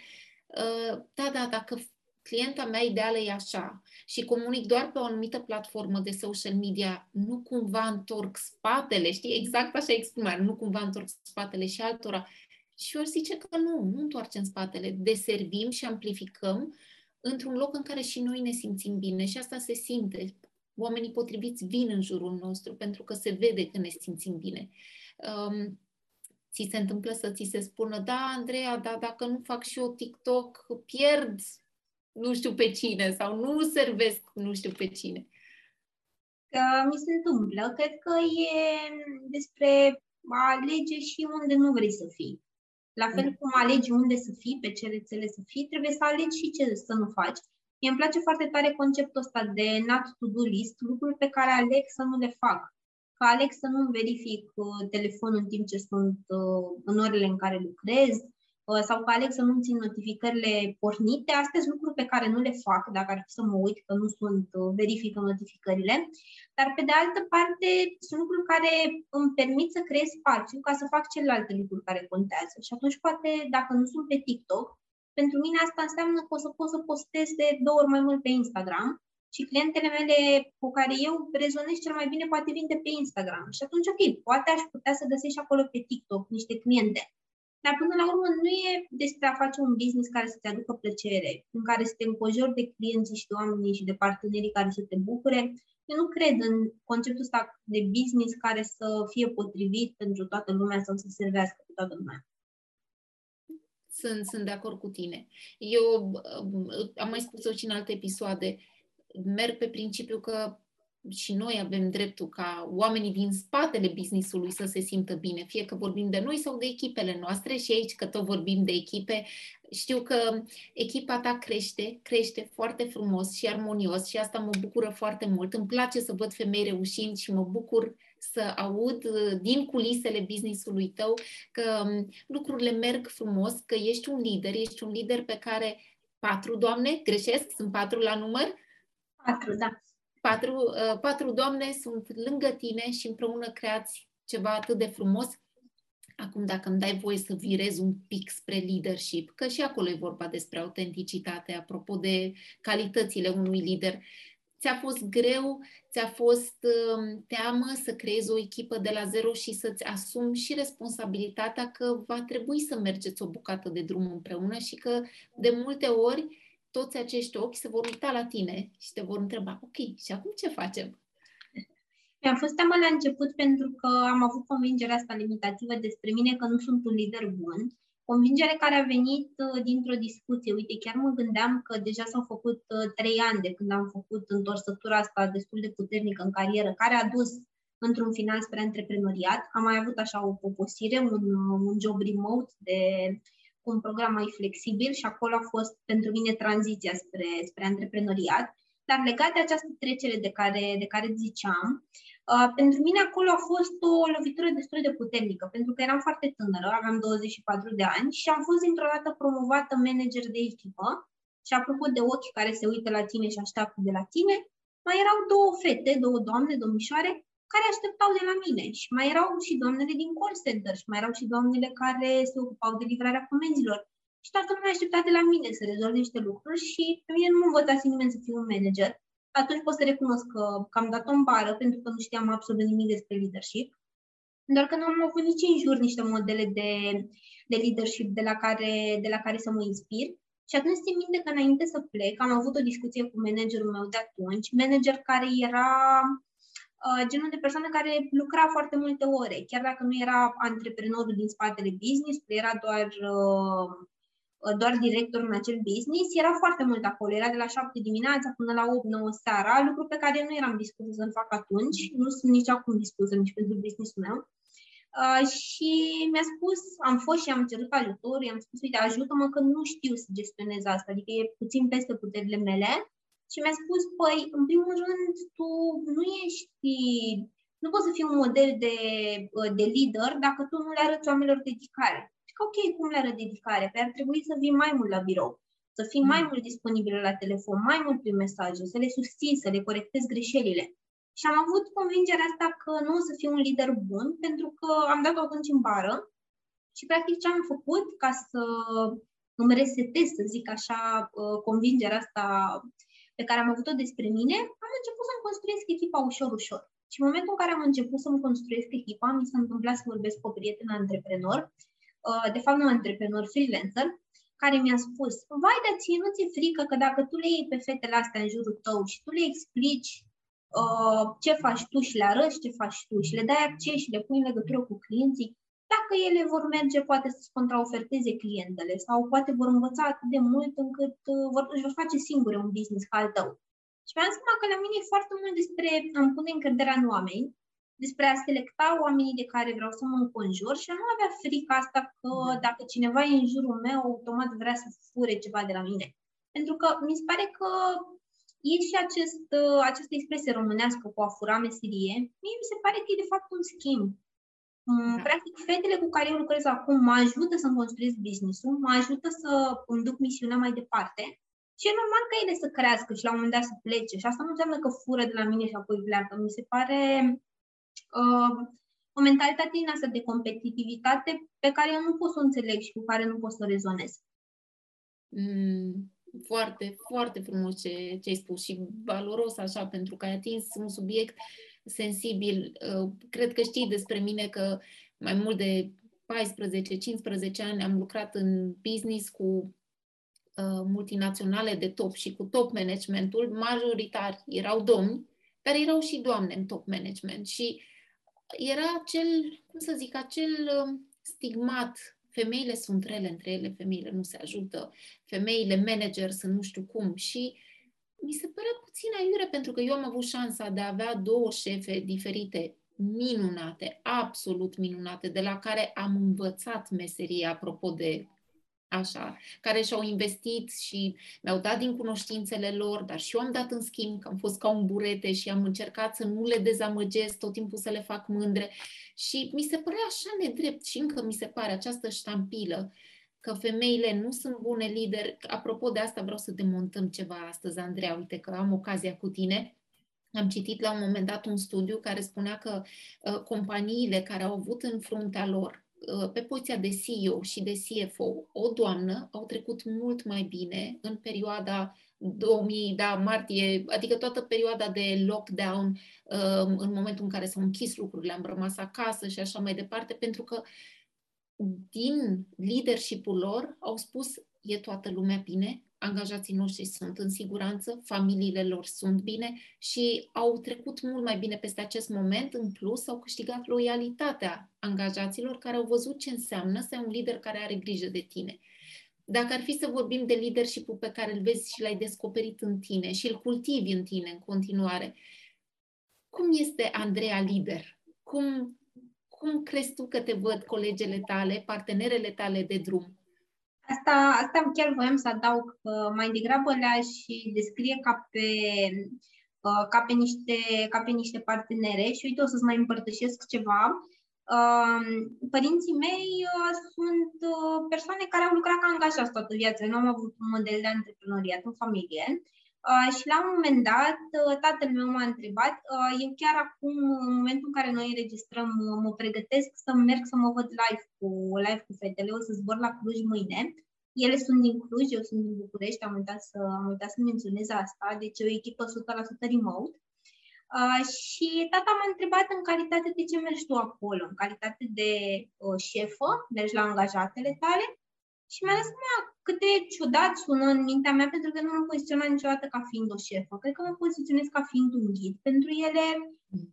Speaker 5: uh, da, da, dacă clienta mea ideală e așa și comunic doar pe o anumită platformă de social media, nu cumva întorc spatele, știi? Exact așa exprimare, nu cumva întorc spatele și altora. Și eu zice că nu, nu întoarcem spatele, deservim și amplificăm într-un loc în care și noi ne simțim bine și asta se simte. Oamenii potriviți vin în jurul nostru pentru că se vede că ne simțim bine. Um, ți se întâmplă să ți se spună, da, Andreea, da, dacă nu fac și eu TikTok, pierd nu știu pe cine sau nu servesc nu știu pe cine?
Speaker 6: Că mi se întâmplă. Cred că e despre a alege și unde nu vrei să fii. La fel cum alegi unde să fii, pe ce rețele să fii, trebuie să alegi și ce să nu faci. Mie îmi place foarte tare conceptul ăsta de not to-do list, lucruri pe care aleg să nu le fac. Că aleg să nu verific uh, telefonul în timp ce sunt uh, în orele în care lucrez, Uh, sau că aleg să nu țin notificările pornite, astea sunt lucruri pe care nu le fac dacă ar fi să mă uit, că nu sunt, uh, verifică notificările, dar pe de altă parte sunt lucruri care îmi permit să creez spațiu ca să fac celelalte lucruri care contează. Și atunci poate, dacă nu sunt pe TikTok, pentru mine asta înseamnă că o să pot să postez de două ori mai mult pe Instagram și clientele mele cu care eu rezonez cel mai bine poate vin de pe Instagram. Și atunci, ok, poate aș putea să găsesc și acolo pe TikTok niște cliente dar până la urmă nu e despre a face un business care să-ți aducă plăcere, în care să te încojori de clienții și de oamenii și de partenerii care să te bucure. Eu nu cred în conceptul ăsta de business care să fie potrivit pentru toată lumea sau să servească pe toată lumea.
Speaker 5: Sunt, sunt de acord cu tine. Eu am mai spus-o și în alte episoade, merg pe principiu că și noi avem dreptul ca oamenii din spatele businessului să se simtă bine, fie că vorbim de noi sau de echipele noastre și aici că tot vorbim de echipe, știu că echipa ta crește, crește foarte frumos și armonios și asta mă bucură foarte mult. Îmi place să văd femei reușind și mă bucur să aud uh, din culisele businessului tău că um, lucrurile merg frumos, că ești un lider, ești un lider pe care patru doamne, greșesc, sunt patru la număr?
Speaker 6: Patru, da
Speaker 5: patru, uh, patru doamne sunt lângă tine și împreună creați ceva atât de frumos. Acum, dacă îmi dai voie să virez un pic spre leadership, că și acolo e vorba despre autenticitate, apropo de calitățile unui lider, ți-a fost greu, ți-a fost uh, teamă să creezi o echipă de la zero și să-ți asumi și responsabilitatea că va trebui să mergeți o bucată de drum împreună și că de multe ori toți acești ochi se vor uita la tine și te vor întreba, ok, și acum ce facem?
Speaker 6: Mi-a fost teamă la început pentru că am avut convingerea asta limitativă despre mine că nu sunt un lider bun. Convingere care a venit uh, dintr-o discuție. Uite, chiar mă gândeam că deja s-au făcut uh, trei ani de când am făcut întorsătura asta destul de puternică în carieră, care a dus într-un final spre antreprenoriat. Am mai avut așa o poposire, un, uh, un job remote de un program mai flexibil și acolo a fost pentru mine tranziția spre, spre antreprenoriat. Dar legat de această trecere de care, de care ziceam, uh, pentru mine acolo a fost o lovitură destul de puternică, pentru că eram foarte tânără, aveam 24 de ani și am fost dintr-o dată promovată manager de echipă. Și apropo de ochi care se uită la tine și așteaptă de la tine, mai erau două fete, două doamne, domnișoare, care așteptau de la mine. Și mai erau și doamnele din call center și mai erau și doamnele care se ocupau de livrarea comenzilor. Și toată lumea aștepta de la mine să rezolv niște lucruri și pe mine nu mă votase nimeni să fiu un manager. Atunci pot să recunosc că, că am dat-o în bară pentru că nu știam absolut nimic despre leadership. Doar că nu am avut nici în jur niște modele de, de leadership de la, care, de la care să mă inspir. Și atunci țin minte că înainte să plec am avut o discuție cu managerul meu de atunci, manager care era Uh, genul de persoană care lucra foarte multe ore, chiar dacă nu era antreprenorul din spatele business, era doar, uh, doar director în acel business, era foarte mult acolo, era de la 7 dimineața până la 8-9 seara, lucru pe care eu nu eram dispusă să-l fac atunci, nu sunt nici acum dispusă nici pentru businessul meu. Uh, și mi-a spus, am fost și am cerut ajutor, i-am spus, uite, ajută-mă că nu știu să gestionez asta, adică e puțin peste puterile mele. Și mi-a spus, păi, în primul rând, tu nu ești, nu poți să fii un model de, uh, de lider dacă tu nu le arăți oamenilor dedicare. Și că, ok, cum le arăt dedicare? Păi ar trebui să vii mai mult la birou, să fii mai mm. mult disponibil la telefon, mai mult prin mesaje, să le susții, să le corectezi greșelile. Și am avut convingerea asta că nu o să fiu un lider bun, pentru că am dat-o atunci în bară și practic ce am făcut ca să îmi resetez, să zic așa, uh, convingerea asta pe care am avut-o despre mine, am început să-mi construiesc echipa ușor, ușor. Și în momentul în care am început să-mi construiesc echipa, mi s-a întâmplat să vorbesc cu o prietenă antreprenor, uh, de fapt nu antreprenor, freelancer, care mi-a spus, vai, dar ție nu ți-e frică că dacă tu le iei pe fetele astea în jurul tău și tu le explici uh, ce faci tu și le arăți ce faci tu și le dai acces și le pui în legătură cu clienții, dacă ele vor merge, poate să-ți contraoferteze clientele sau poate vor învăța atât de mult încât uh, vor, își vor face singure un business ca al tău. Și mi-am seama că la mine e foarte mult despre a pune încrederea în oameni, despre a selecta oamenii de care vreau să mă înconjur și a nu avea frica asta că dacă cineva e în jurul meu, automat vrea să fure ceva de la mine. Pentru că mi se pare că e și acest, uh, această expresie românească cu a fura meserie. Mie mi se pare că e de fapt un schimb. Mm, da. Practic, fetele cu care eu lucrez acum mă ajută să-mi construiesc business-ul, mă ajută să îmi duc misiunea mai departe și e normal ca ele să crească și la un moment dat să plece. Și asta nu înseamnă că fură de la mine și apoi pleacă. Mi se pare uh, o mentalitate din asta de competitivitate pe care eu nu pot să o înțeleg și cu care nu pot să rezonez.
Speaker 5: Mm, foarte, foarte frumos ce, ce ai spus și valoros așa, pentru că ai atins un subiect sensibil. Uh, cred că știi despre mine că mai mult de 14-15 ani am lucrat în business cu Uh, multinaționale de top și cu top managementul, majoritar erau domni, dar erau și doamne în top management și era acel, cum să zic, acel um, stigmat femeile sunt rele între ele, femeile nu se ajută, femeile manager sunt nu știu cum și mi se părea puțin aiure pentru că eu am avut șansa de a avea două șefe diferite, minunate, absolut minunate, de la care am învățat meseria, apropo de așa, care și-au investit și mi-au dat din cunoștințele lor, dar și eu am dat în schimb, că am fost ca un burete și am încercat să nu le dezamăgesc, tot timpul să le fac mândre. Și mi se părea așa nedrept și încă mi se pare această ștampilă că femeile nu sunt bune lideri. Apropo de asta vreau să demontăm ceva astăzi, Andreea, uite că am ocazia cu tine. Am citit la un moment dat un studiu care spunea că uh, companiile care au avut în fruntea lor Uh, pe poziția de CEO și de CFO, o doamnă, au trecut mult mai bine în perioada 2000, da, martie, adică toată perioada de lockdown, um, în momentul în care s-au închis lucrurile, am rămas acasă și așa mai departe, pentru că din leadership-ul lor au spus e toată lumea bine, angajații noștri sunt în siguranță, familiile lor sunt bine și au trecut mult mai bine peste acest moment. În plus, au câștigat loialitatea angajaților care au văzut ce înseamnă să ai un lider care are grijă de tine. Dacă ar fi să vorbim de leadership-ul pe care îl vezi și l-ai descoperit în tine și îl cultivi în tine în continuare, cum este Andreea lider? Cum, cum crezi tu că te văd colegele tale, partenerele tale de drum?
Speaker 6: Asta, asta chiar voiam să adaug că mai degrabă le-aș descrie ca pe, uh, ca pe, niște, ca pe niște partenere și uite, o să-ți mai împărtășesc ceva. Uh, părinții mei uh, sunt persoane care au lucrat ca angajați toată viața. Nu am avut un model de antreprenoriat în familie. Uh, și la un moment dat, uh, tatăl meu m-a întrebat, uh, eu chiar acum, în momentul în care noi înregistrăm, mă pregătesc să merg să mă văd live cu, live cu fetele, o să zbor la Cluj mâine. Ele sunt din Cluj, eu sunt din București, am uitat să, am uitat să menționez asta, deci o echipă 100% remote. Uh, și tata m-a întrebat în calitate de ce mergi tu acolo, în calitate de uh, șefă, mergi la angajatele tale și mi-a dat seama cât de ciudat sună în mintea mea, pentru că nu mă poziționat niciodată ca fiind o șefă. Cred că mă poziționez ca fiind un ghid pentru ele,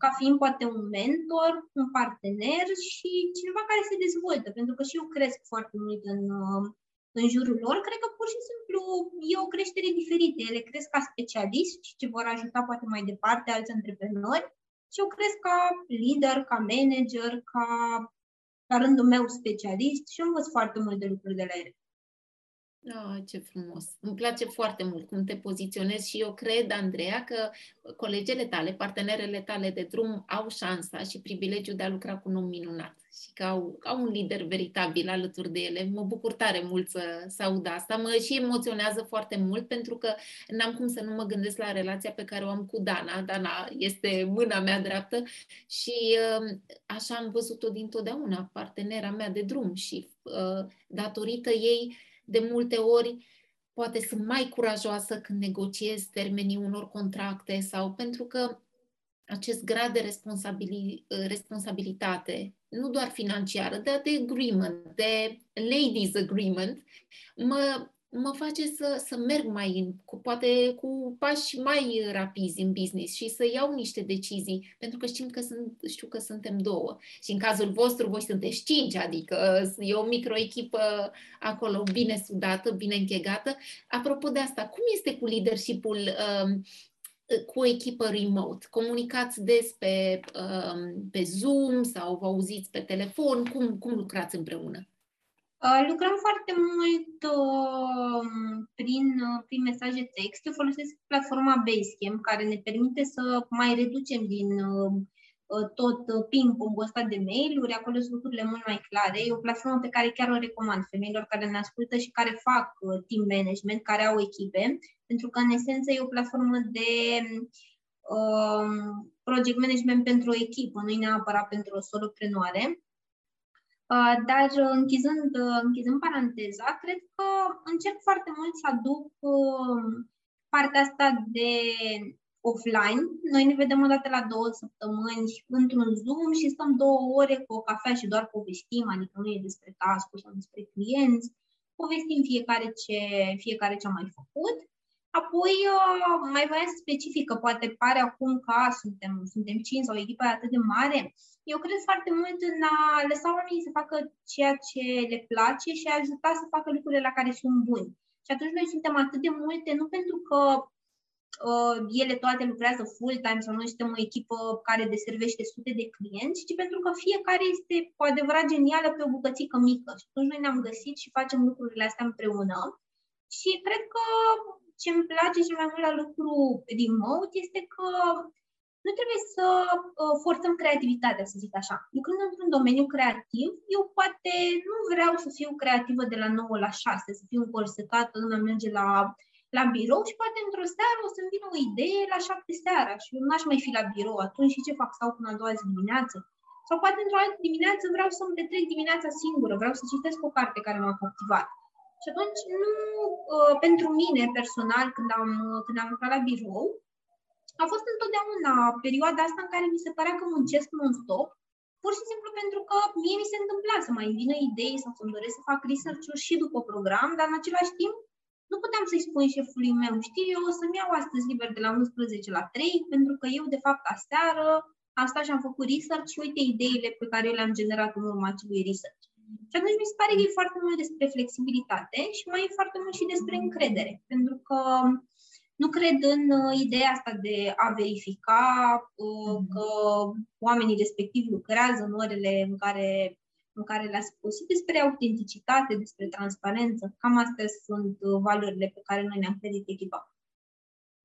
Speaker 6: ca fiind poate un mentor, un partener și cineva care se dezvoltă, pentru că și eu cresc foarte mult în, în jurul lor. Cred că pur și simplu e o creștere diferită. Ele cresc ca specialist și ce vor ajuta poate mai departe alți antreprenori și eu cresc ca lider, ca manager, ca la rândul meu specialist și învăț foarte multe lucruri de la ele.
Speaker 5: Oh, ce frumos! Îmi place foarte mult cum te poziționezi și eu cred, Andreea, că colegele tale, partenerele tale de drum au șansa și privilegiul de a lucra cu un om minunat și că au, au un lider veritabil alături de ele. Mă bucur tare mult să, să aud asta. Mă și emoționează foarte mult pentru că n-am cum să nu mă gândesc la relația pe care o am cu Dana. Dana este mâna mea dreaptă și uh, așa am văzut-o dintotdeauna, partenera mea de drum și uh, datorită ei de multe ori poate sunt mai curajoasă când negociez termenii unor contracte sau pentru că acest grad de responsabili, responsabilitate, nu doar financiară, dar de agreement, de ladies agreement, mă, mă face să, să merg mai în, cu, poate cu pași mai rapizi în business și să iau niște decizii, pentru că știm că sunt, știu că suntem două. Și în cazul vostru, voi sunteți cinci, adică e o microechipă acolo bine sudată, bine închegată. Apropo de asta, cum este cu leadership-ul um, cu o echipă remote? Comunicați des pe, um, pe Zoom sau vă auziți pe telefon? Cum, cum lucrați împreună?
Speaker 6: Uh, lucrăm foarte mult uh, prin, uh, prin mesaje text. Eu folosesc platforma Basecamp, care ne permite să mai reducem din uh, uh tot uh, ping-pong ăsta de mail-uri, acolo sunt lucrurile mult mai clare. E o platformă pe care chiar o recomand femeilor care ne ascultă și care fac team management, care au echipe, pentru că, în esență, e o platformă de project management pentru o echipă, nu e neapărat pentru o soloprenoare. Uh, dar uh, închizând, uh, închizând paranteza, cred că încerc foarte mult să aduc partea asta de offline. Noi ne vedem o dată la două săptămâni într-un Zoom și stăm două ore cu o cafea și doar povestim, adică nu e despre task sau despre clienți. Povestim fiecare ce, fiecare ce a mai făcut Apoi, uh, mai voiam să specific, că poate pare acum că suntem, suntem cinci sau echipa atât de mare. Eu cred foarte mult în a lăsa oamenii să facă ceea ce le place și a ajuta să facă lucrurile la care sunt buni. Și atunci noi suntem atât de multe, nu pentru că uh, ele toate lucrează full-time sau noi suntem o echipă care deservește sute de clienți, ci pentru că fiecare este cu adevărat genială pe o bucățică mică. Și atunci noi ne-am găsit și facem lucrurile astea împreună. Și cred că ce îmi place cel mai mult la lucru remote este că nu trebuie să uh, forțăm creativitatea, să zic așa. Lucrând într-un domeniu creativ, eu poate nu vreau să fiu creativă de la 9 la 6, să fiu încorsetată, lumea merge la, la birou și poate într-o seară o să-mi vină o idee la 7 seara și eu n-aș mai fi la birou atunci și ce fac? Stau până a doua zi dimineață? Sau poate într-o altă dimineață vreau să-mi petrec dimineața singură, vreau să citesc o carte care m-a captivat. Și atunci, nu, uh, pentru mine personal, când am, când am lucrat la birou, a fost întotdeauna perioada asta în care mi se părea că muncesc non-stop, pur și simplu pentru că mie mi se întâmpla să mai vină idei sau să-mi doresc să fac research-uri și după program, dar în același timp nu puteam să-i spun șefului meu, știi, eu o să-mi iau astăzi liber de la 11 la 3, pentru că eu, de fapt, aseară am stat și am făcut research și uite ideile pe care eu le-am generat în urma acelui research. Și atunci mi se pare că e foarte mult despre flexibilitate și mai e foarte mult și despre încredere. Pentru că nu cred în uh, ideea asta de a verifica uh, mhm. că oamenii respectivi lucrează în orele în care, în care le-a spus, despre autenticitate, despre transparență. Cam astea sunt uh, valorile pe care noi ne-am credit echipa.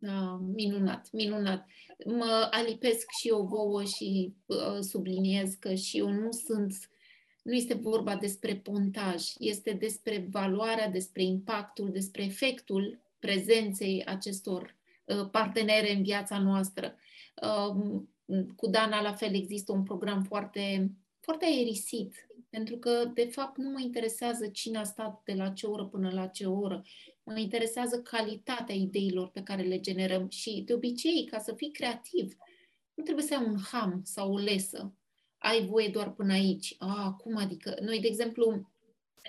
Speaker 5: Da, minunat, minunat. Mă alipesc și eu vouă și uh, subliniez că și eu nu sunt nu este vorba despre pontaj, este despre valoarea, despre impactul, despre efectul prezenței acestor uh, partenere în viața noastră. Um, cu Dana, la fel, există un program foarte, foarte aerisit, pentru că, de fapt, nu mă interesează cine a stat de la ce oră până la ce oră. Mă interesează calitatea ideilor pe care le generăm și, de obicei, ca să fii creativ, nu trebuie să ai un ham sau o lesă ai voie doar până aici. A, cum adică? Noi, de exemplu,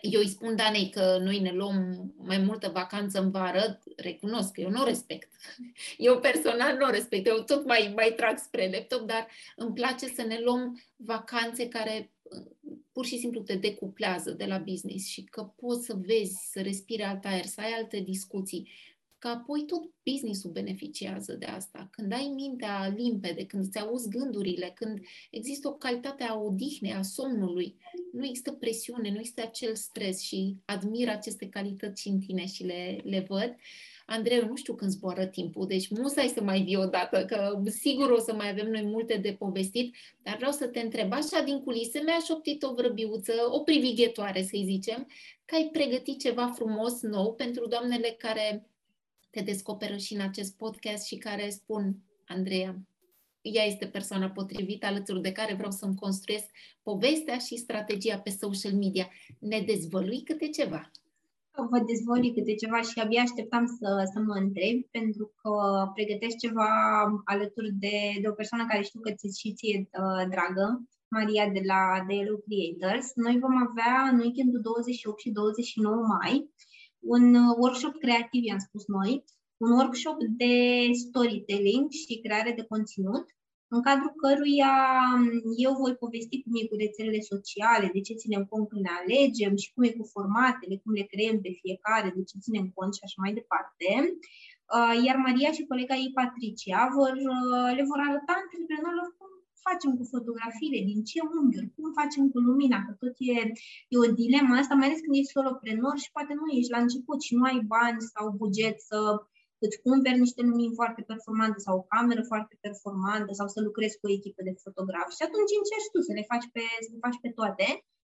Speaker 5: eu îi spun Danei că noi ne luăm mai multă vacanță în vară, recunosc că eu nu o respect. Eu personal nu o respect, eu tot mai, mai trag spre laptop, dar îmi place să ne luăm vacanțe care pur și simplu te decuplează de la business și că poți să vezi, să respiri alt aer, să ai alte discuții. Că apoi tot businessul beneficiază de asta. Când ai mintea limpede, când îți auzi gândurile, când există o calitate a odihnei, a somnului, nu există presiune, nu există acel stres și admir aceste calități în tine și le, le văd. Andrei, nu știu când zboară timpul, deci musai să mai vii odată, că sigur o să mai avem noi multe de povestit, dar vreau să te întreb, așa din culise, mi-a șoptit o vrăbiuță, o privighetoare, să-i zicem, că ai pregătit ceva frumos nou pentru doamnele care te descoperă și în acest podcast și care spun, Andreea, ea este persoana potrivită alături de care vreau să-mi construiesc povestea și strategia pe social media. Ne dezvălui câte ceva.
Speaker 6: Vă dezvălui câte ceva și abia așteptam să, să mă întreb, pentru că pregătesc ceva alături de, de o persoană care știu că ți și ție uh, dragă, Maria de la The Hello Creators. Noi vom avea în weekendul 28 și 29 mai un uh, workshop creativ, i-am spus noi, un workshop de storytelling și creare de conținut, în cadrul căruia um, eu voi povesti cum e cu rețelele sociale, de ce ținem cont când ne alegem și cum e cu formatele, cum le creăm pe fiecare, de ce ținem cont și așa mai departe. Uh, iar Maria și colega ei, Patricia, vor, uh, le vor arăta antreprenorilor cum facem cu fotografiile, din ce unghiuri, cum facem cu lumina, că tot e, e o dilemă asta, mai ales când ești soloprenor și poate nu ești la început și nu ai bani sau buget să îți cumperi niște lumini foarte performante sau o cameră foarte performantă sau să lucrezi cu o echipă de fotografi. Și atunci încerci tu să le faci pe, să le faci pe toate.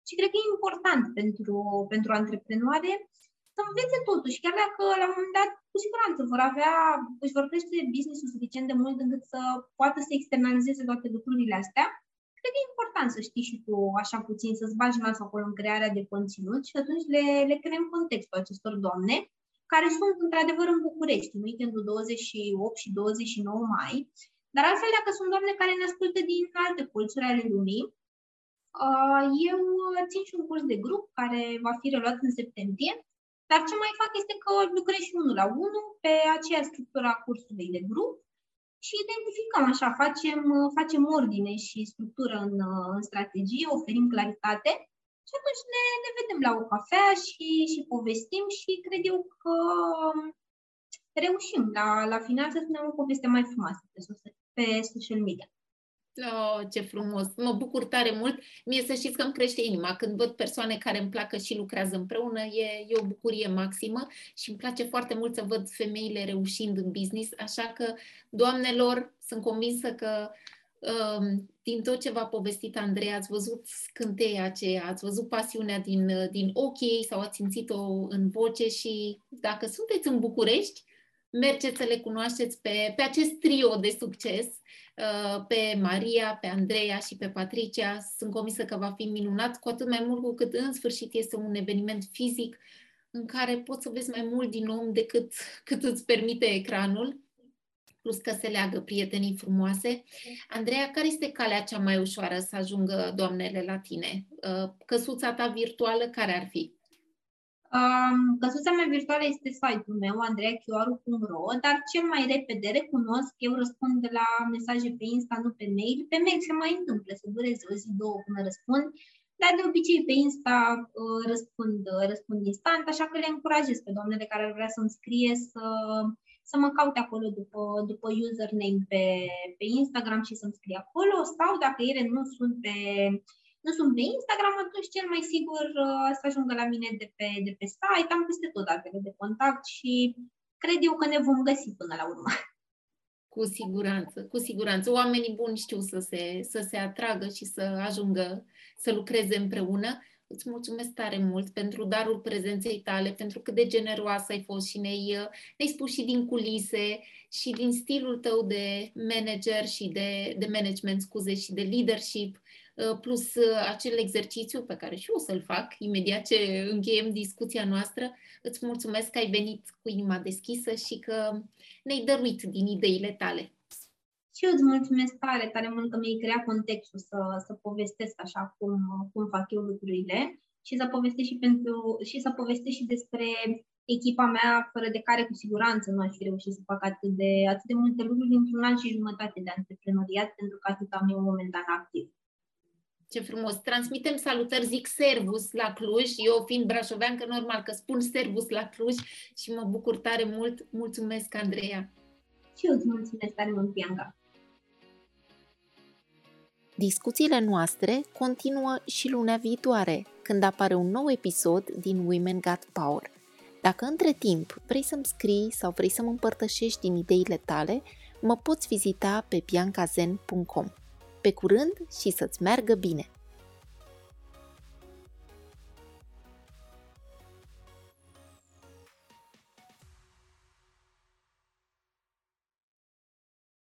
Speaker 6: Și cred că e important pentru, pentru antreprenoare să învețe totuși, chiar dacă la un moment dat cu siguranță vor avea, își vor crește business-ul suficient de mult încât să poată să externalizeze toate lucrurile astea, cred că e important să știi și tu așa puțin, să-ți bagi nasul acolo în crearea de conținut și atunci le, le creăm contextul acestor doamne, care sunt într-adevăr în București, în weekendul 28 și 29 mai, dar altfel dacă sunt doamne care ne ascultă din alte colțuri ale lumii, uh, eu țin și un curs de grup care va fi reluat în septembrie, dar ce mai fac este că lucrez și unul la unul pe aceea structură a cursului de grup și identificăm așa, facem, facem ordine și structură în, în strategie, oferim claritate și atunci ne, ne vedem la o cafea și, și povestim și cred eu că reușim la, la final să spunem o poveste mai frumoasă pe, pe social media.
Speaker 5: Oh, ce frumos! Mă bucur tare mult. Mie să știți că îmi crește inima când văd persoane care îmi placă și lucrează împreună. E, e o bucurie maximă și îmi place foarte mult să văd femeile reușind în business. Așa că, doamnelor, sunt convinsă că um, din tot ce v-a povestit Andrei, ați văzut scânteia aceea, ați văzut pasiunea din, din ochii ei sau ați simțit-o în voce și dacă sunteți în București, mergeți să le cunoașteți pe, pe acest trio de succes Uh, pe Maria, pe Andreea și pe Patricia. Sunt convinsă că va fi minunat, cu atât mai mult cu cât în sfârșit este un eveniment fizic în care poți să vezi mai mult din om decât cât îți permite ecranul, plus că se leagă prietenii frumoase. Andreea, care este calea cea mai ușoară să ajungă doamnele la tine? Uh, căsuța ta virtuală care ar fi?
Speaker 6: Um, căsuța mea virtuală este site-ul meu, andreachiuaru.ro, dar cel mai repede recunosc, eu răspund de la mesaje pe Insta, nu pe mail. Pe mail se mai întâmplă să dureze o zi, două până răspund, dar de obicei pe Insta uh, răspund, uh, răspund instant, așa că le încurajez pe doamnele care ar vrea să-mi scrie să, să mă caute acolo după, după username pe, pe Instagram și să-mi scrie acolo sau dacă ele nu sunt pe nu sunt pe Instagram, atunci cel mai sigur uh, să ajungă la mine de pe, de pe site, am peste tot datele de contact și cred eu că ne vom găsi până la urmă.
Speaker 5: Cu siguranță, cu siguranță. Oamenii buni știu să se, să se atragă și să ajungă să lucreze împreună. Îți mulțumesc tare mult pentru darul prezenței tale, pentru cât de generoasă ai fost și ne-ai, ne spus și din culise și din stilul tău de manager și de, de management, scuze, și de leadership Uh, plus uh, acel exercițiu pe care și eu o să-l fac imediat ce încheiem discuția noastră. Îți mulțumesc că ai venit cu inima deschisă și că ne-ai dăruit din ideile tale.
Speaker 6: Și eu îți mulțumesc tare, tare mult că mi-ai creat contextul să, să povestesc așa cum, cum fac eu lucrurile și să povestesc și, pentru, și să povestesc și despre echipa mea, fără de care cu siguranță nu aș fi reușit să fac atât de, atât de multe lucruri dintr-un an și jumătate de antreprenoriat, pentru că atât am eu momentan activ.
Speaker 8: Ce frumos! Transmitem salutări, zic servus la Cluj. Eu fiind brașoveancă, normal că spun servus la Cluj și mă bucur tare mult. Mulțumesc, Andreea!
Speaker 6: Și eu îți mulțumesc tare mult, Bianca!
Speaker 5: Discuțiile noastre continuă și luna viitoare, când apare un nou episod din Women Got Power. Dacă între timp vrei să-mi scrii sau vrei să mă împărtășești din ideile tale, mă poți vizita pe biancazen.com. Pe curând și să-ți meargă bine!